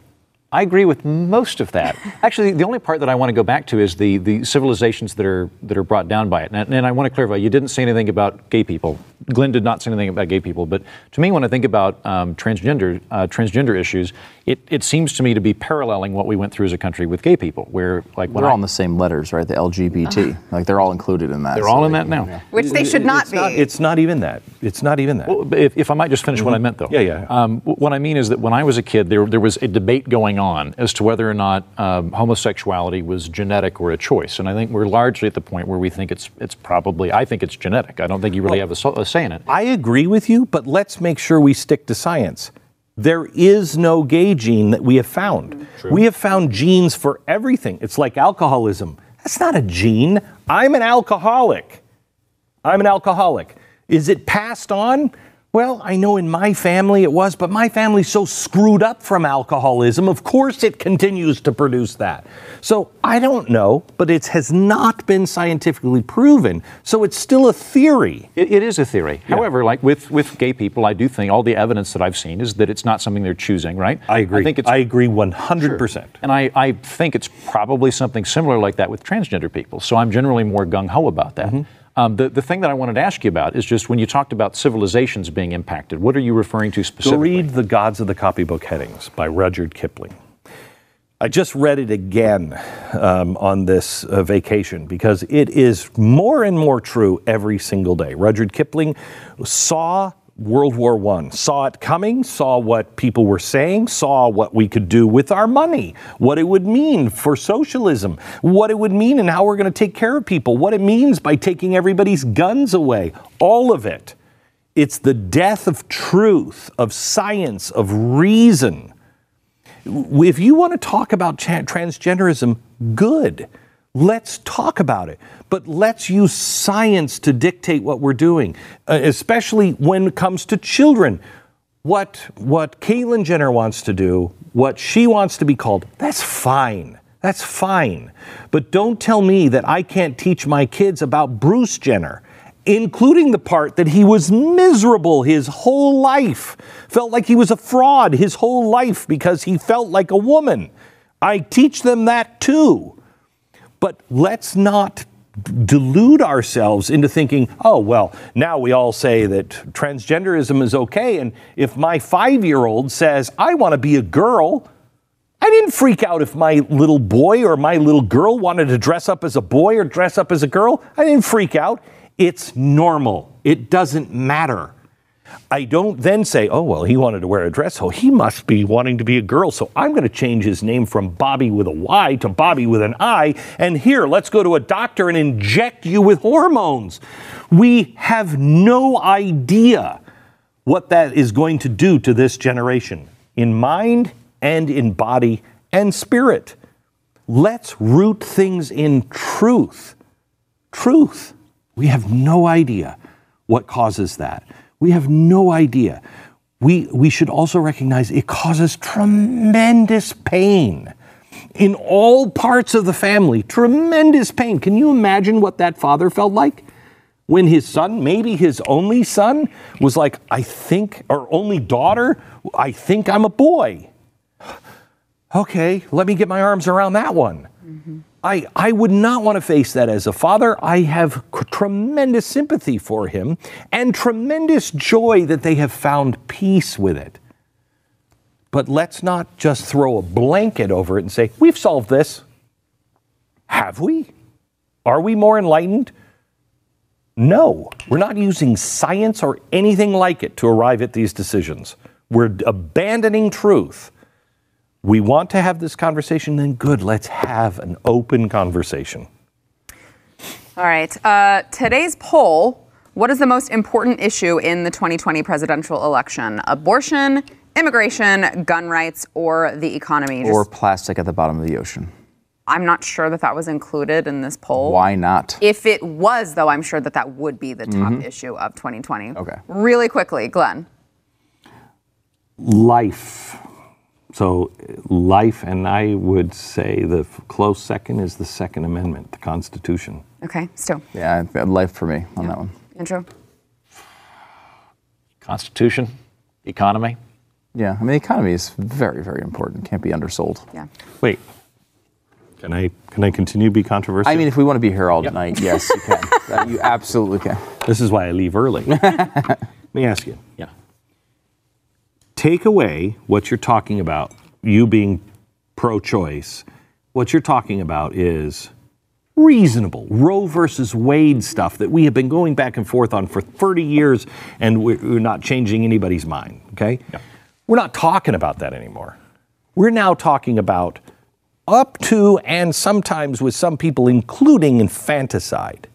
I agree with most of that. Actually, the only part that I want to go back to is the, the civilizations that are that are brought down by it. And, and, I want to clarify, you didn't say anything about gay people. Glenn did not say anything about gay people. But to me, when I think about um, transgender uh, transgender issues, it, it seems to me to be paralleling what we went through as a country with gay people, where like they're I, all in the same letters, right? The LGBT, uh, like they're all included in that. They're so all in that now, yeah. which they should not it's be. Not, it's not even that. It's not even that. Well, if, if, I might just finish mm-hmm. what I meant, though. Yeah, yeah. Um, what I mean is that when I was a kid, there there was a debate going on as to whether or not um, homosexuality was genetic or a choice, and I think we're largely at the point where we think it's it's probably. I think it's genetic. I don't think you really well, have a, a say in it. I agree with you, but let's make sure we stick to science. There is no gay gene that we have found. True. We have found genes for everything. It's like alcoholism. That's not a gene. I'm an alcoholic. I'm an alcoholic. Is it passed on? Well, I know in my family it was, but my family's so screwed up from alcoholism, of course it continues to produce that. So I don't know, but it has not been scientifically proven. So it's still a theory. it, it is a theory. Yeah. However, like with, with gay people, I do think all the evidence that I've seen is that it's not something they're choosing, right? I agree. I, think it's, I agree 100%. Sure. And I, I think it's probably something similar like that with transgender people. So I'm generally more gung ho about that. Mm-hmm. Um, the, the thing that I wanted to ask you about is just when you talked about civilizations being impacted, what are you referring to specifically? Go read The Gods of the Copybook Headings by Rudyard Kipling. I just read it again um, on this uh, vacation because it is more and more true every single day. Rudyard Kipling saw World War I, saw it coming, saw what people were saying, saw what we could do with our money, what it would mean for socialism, what it would mean and how we're going to take care of people, what it means by taking everybody's guns away, all of it. It's the death of truth, of science, of reason. If you want to talk about transgenderism, good. Let's talk about it. But let's use science to dictate what we're doing, uh, especially when it comes to children. What, what Caitlyn Jenner wants to do, what she wants to be called, that's fine. That's fine. But don't tell me that I can't teach my kids about Bruce Jenner including the part that he was miserable his whole life, felt like he was a fraud his whole life because he felt like a woman. I teach them that too. But let's not delude ourselves into thinking, oh, well, now we all say that transgenderism is okay. And if my five year old says, I want to be a girl, I didn't freak out if my little boy or my little girl wanted to dress up as a boy or dress up as a girl. I didn't freak out. It's normal. It doesn't matter. I don't then say, oh, well, he wanted to wear a dress, so he must be wanting to be a girl. So I'm going to change his name from Bobby with a Y to Bobby with an I. And here, let's go to a doctor and inject you with hormones. We have no idea what that is going to do to this generation in mind and in body and spirit. Let's root things in truth. Truth. We have no idea what causes that. We have no idea. We, we should also recognize it causes tremendous pain in all parts of the family. Tremendous pain. Can you imagine what that father felt like? When his son, maybe his only son, was like, I think, or only daughter, I think I'm a boy. Okay, let me get my arms around that one. Mm-hmm. I, I would not want to face that as a father. I have tremendous sympathy for him and tremendous joy that they have found peace with it. But let's not just throw a blanket over it and say, we've solved this. Have we? Are we more enlightened? No, we're not using science or anything like it to arrive at these decisions. We're abandoning truth we want to have this conversation, then good, let's have an open conversation. All right. Uh, today's poll what is the most important issue in the 2020 presidential election? Abortion, immigration, gun rights, or the economy? Just, or plastic at the bottom of the ocean. I'm not sure that that was included in this poll. Why not? If it was, though, I'm sure that that would be the top mm-hmm. issue of 2020. Okay. Really quickly, Glenn. Life. So, life, and I would say the close second is the Second Amendment, the Constitution. Okay, still. Yeah, life for me on yeah. that one. Andrew? Constitution, economy. Yeah, I mean, the economy is very, very important. Can't be undersold. Yeah. Wait, can I can I continue to be controversial? I mean, if we want to be here all yep. night, yes, you can. you absolutely can. This is why I leave early. Let me ask you. Yeah take away what you're talking about, you being pro choice, what you're talking about is reasonable Roe versus Wade stuff that we have been going back and forth on for 30 years and we're not changing anybody's mind, okay? Yeah. We're not talking about that anymore. We're now talking about up to and sometimes with some people including infanticide.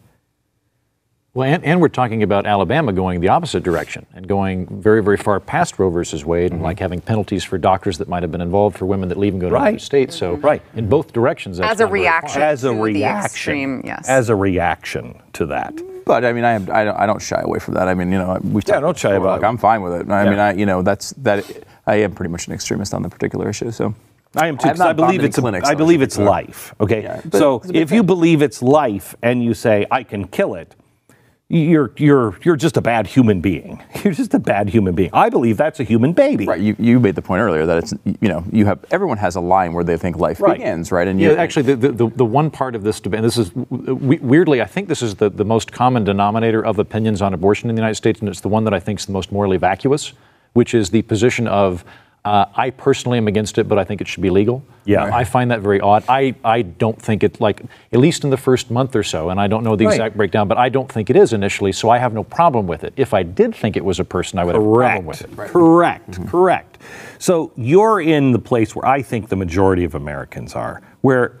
Well, and, and, we're talking about Alabama going the opposite direction and going very, very far past Roe versus Wade, mm-hmm. and like having penalties for doctors that might have been involved for women that leave and go to right. other states. So, right in both directions, as a reaction, as a reaction, extreme, yes, as a reaction to that. But I mean, I, I, don't, I don't shy away from that. I mean, you know, we yeah, don't shy about. Like, I'm fine with it. I yeah. mean, I, you know, that's that. I am pretty much an extremist on the particular issue. So. I am too. I believe it's. A, I believe it's life. Okay. Yeah, so if you believe it's life and you say I can kill it, you're you're you're just a bad human being. You're just a bad human being. I believe that's a human baby. Right. You, you made the point earlier that it's you know you have everyone has a line where they think life right. begins, right? And yeah, actually, the, the the one part of this debate, this is weirdly, I think this is the the most common denominator of opinions on abortion in the United States, and it's the one that I think is the most morally vacuous, which is the position of Uh, I personally am against it, but I think it should be legal. Yeah. I find that very odd. I, I don't think it, like, at least in the first month or so, and I don't know the Right. exact breakdown, but I don't think it is initially, so I have no problem with it. If I did think it was a person, I would have a problem with Correct. it. Correct. Correct. So you're in the place where I think the majority of Americans are, where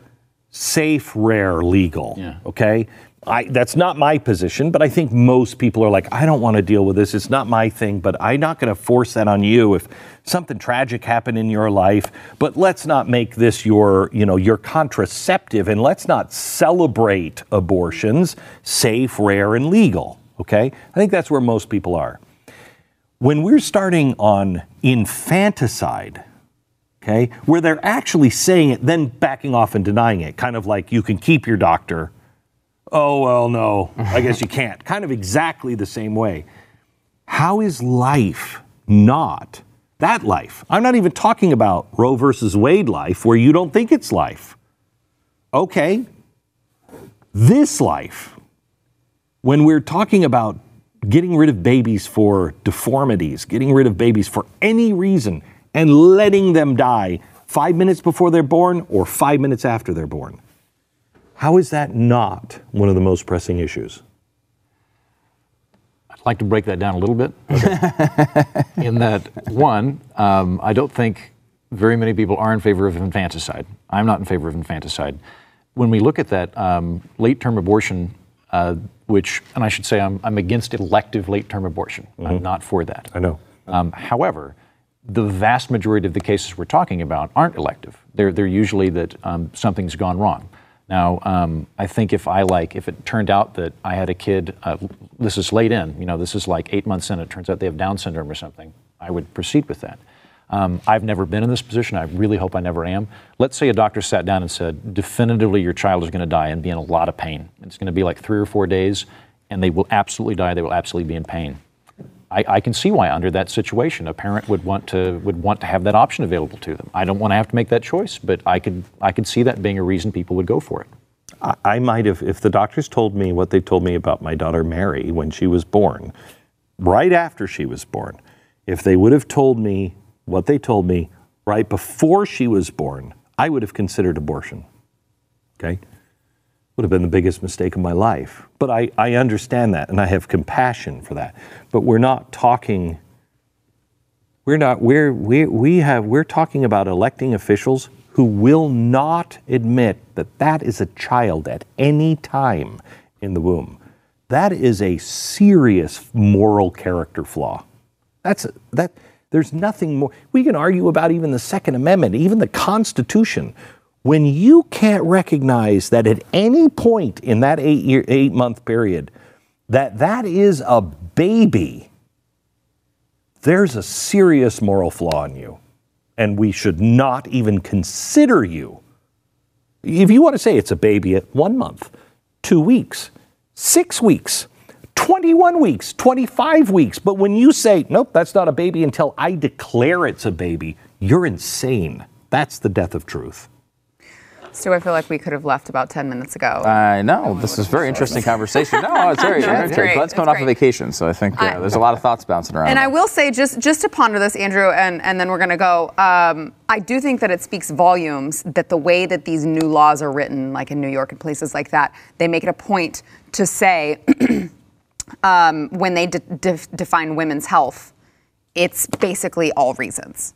safe, rare, legal. Yeah. Okay. I, that's not my position, but I think most people are like, I don't want to deal with this. It's not my thing, but I'm not going to force that on you if something tragic happened in your life. But let's not make this your, you know, your contraceptive, and let's not celebrate abortions, safe, rare, and legal. Okay. I think that's where most people are when we're starting on infanticide, okay, where they're actually saying it, then backing off and denying it, kind of like you can keep your doctor. Oh, well, no, I guess you can't. Kind of exactly the same way. How is life not that life? I'm not even talking about Roe versus Wade life where you don't think it's life. Okay, this life, when we're talking about getting rid of babies for deformities, getting rid of babies for any reason, and letting them die five minutes before they're born or five minutes after they're born. How is that not one of the most pressing issues? I'd like to break that down a little bit. in that, one, um, I don't think very many people are in favor of infanticide. I'm not in favor of infanticide. When we look at that um, late term abortion, uh, which, and I should say I'm, I'm against elective late term abortion, I'm not for that. I know. Um, however, the vast majority of the cases we're talking about aren't elective. They're, they're usually that um, something's gone wrong. Now, um, I think if I like, if it turned out that I had a kid, uh, this is late in, you know, this is like eight months in, it turns out they have Down syndrome or something, I would proceed with that. Um, I've never been in this position. I really hope I never am. Let's say a doctor sat down and said, definitively your child is going to die and be in a lot of pain. It's going to be like three or four days, and they will absolutely die. They will absolutely be in pain. I, I can see why under that situation a parent would want to would want to have that option available to them. I don't want to have to make that choice, but I could I could see that being a reason people would go for it. I, I might have, if the doctors told me what they told me about my daughter Mary when she was born, right after she was born, if they would have told me what they told me right before she was born, I would have considered abortion. Okay? Would have been the biggest mistake of my life. But I, I understand that and I have compassion for that. But we're not talking, we're not, we're, we, we have, we're talking about electing officials who will not admit that that is a child at any time in the womb. That is a serious moral character flaw. That's that. There's nothing more. We can argue about even the Second Amendment, even the Constitution. When you can't recognize that at any point in that eight year, eight month period, that that is a baby, there's a serious moral flaw in you, and we should not even consider you. If you want to say it's a baby at one month, two weeks, six weeks, 21 weeks, 25 weeks. But when you say, nope, that's not a baby until I declare it's a baby, you're insane. That's the death of truth. Stu, I feel like we could have left about 10 minutes ago. I know. This is very interesting conversation. No, it's very. No, great. Glenn's coming off of vacation, so I think uh, I- there's a lot of thoughts bouncing around. And I will say, just just to ponder this, Andrew, and, and then we're going to go. Um, I do think that it speaks volumes that the way that these new laws are written, like in New York and places like that, they make it a point to say um, when they de- de- define women's health, it's basically all reasons.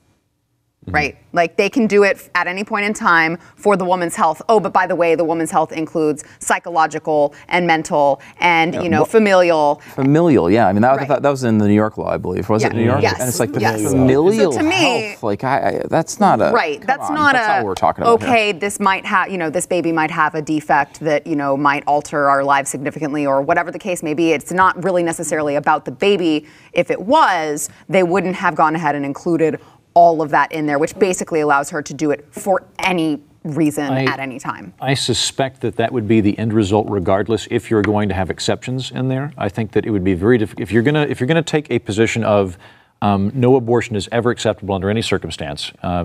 Mm-hmm. Right? Like they can do it at any point in time for the woman's health. Oh, but by the way, the woman's health includes psychological and mental and, you know, well- familial. Familial, yeah. I mean, that, Right. that, that was in the New York law, I believe. Was Yeah. it New York? Yes. And it's like the Yes. familial So to me- health. Like, I, I, that's not a. right that's on, not that's a not what we're talking about. here. okay this might have you know this baby might have a defect that you know might alter our lives significantly or whatever the case may be it's not really necessarily about the baby if it was they wouldn't have gone ahead and included all of that in there which basically allows her to do it for any reason I- at any time I suspect that that would be the end result, regardless. If you're going to have exceptions in there, I think that it would be very difficult. If you're gonna if you're gonna take a position of um, no abortion is ever acceptable under any circumstance, uh,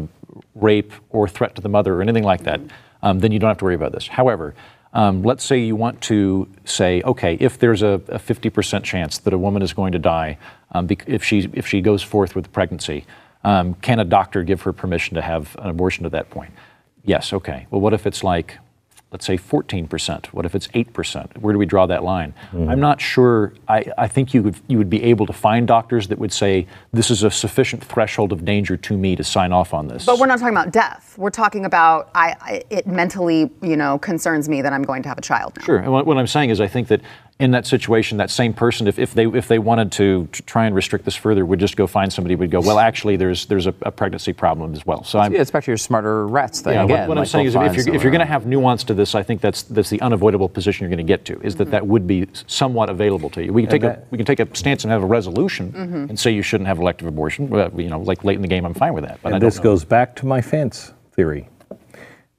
rape or threat to the mother or anything like that, um, then you don't have to worry about this. However. Um, let's say you want to say, okay, if there's a, a 50% chance that a woman is going to die um, bec- if she if she goes forth with the pregnancy, Um, can a doctor give her permission to have an abortion at that point? Yes, okay. Well, what if it's like, let's say 14%? What if it's 8%? Where do we draw that line? I'm not sure. I, I think you would, you would be able to find doctors that would say, this is a sufficient threshold of danger to me to sign off on this. But we're not talking about death. We're talking about I, I it mentally, you know, concerns me that I'm going to have a child now. Sure. And what, what I'm saying is, I think that in that situation, that same person, if, if they if they wanted to, to try and restrict this further, would just go find somebody who would go, well, actually, there's there's a, a pregnancy problem as well. So I'm. Yeah, it's back to your smarter rats thing Yeah, what- again. what, I'm saying we'll is, if you're, if you're going to have nuance to this, I think that's that's the unavoidable position you're going to get to. Is that that would be somewhat available to you? We can take a we can take a stance and have a resolution Mm-hmm. and say you shouldn't have elective abortion. Well, you know, like late in the game, I'm fine with that. But And don't this know. goes back to my fence theory.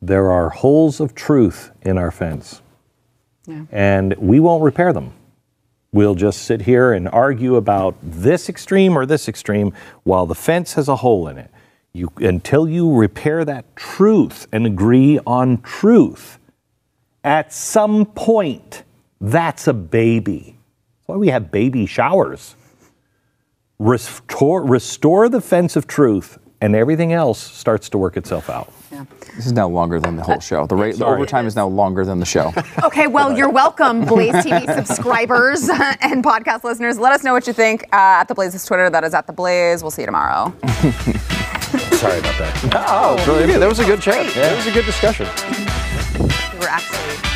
There are holes of truth in our fence, and we won't repair them. We'll just sit here and argue about this extreme or this extreme while the fence has a hole in it. You, until you repair that truth and agree on truth, at some point, that's a baby. That's why we have baby showers restore, restore the fence of truth, and everything else starts to work itself out. This is now longer than the whole show. The, rate, the overtime is now longer than the show. Okay, well, you're welcome, Blaze TV subscribers and podcast listeners. Let us know what you think uh, at the Blaze's Twitter. That is at the Blaze. We'll see you tomorrow. Sorry about that. Oh, really? Yeah, that was a good chat. That was a good discussion. We were actually.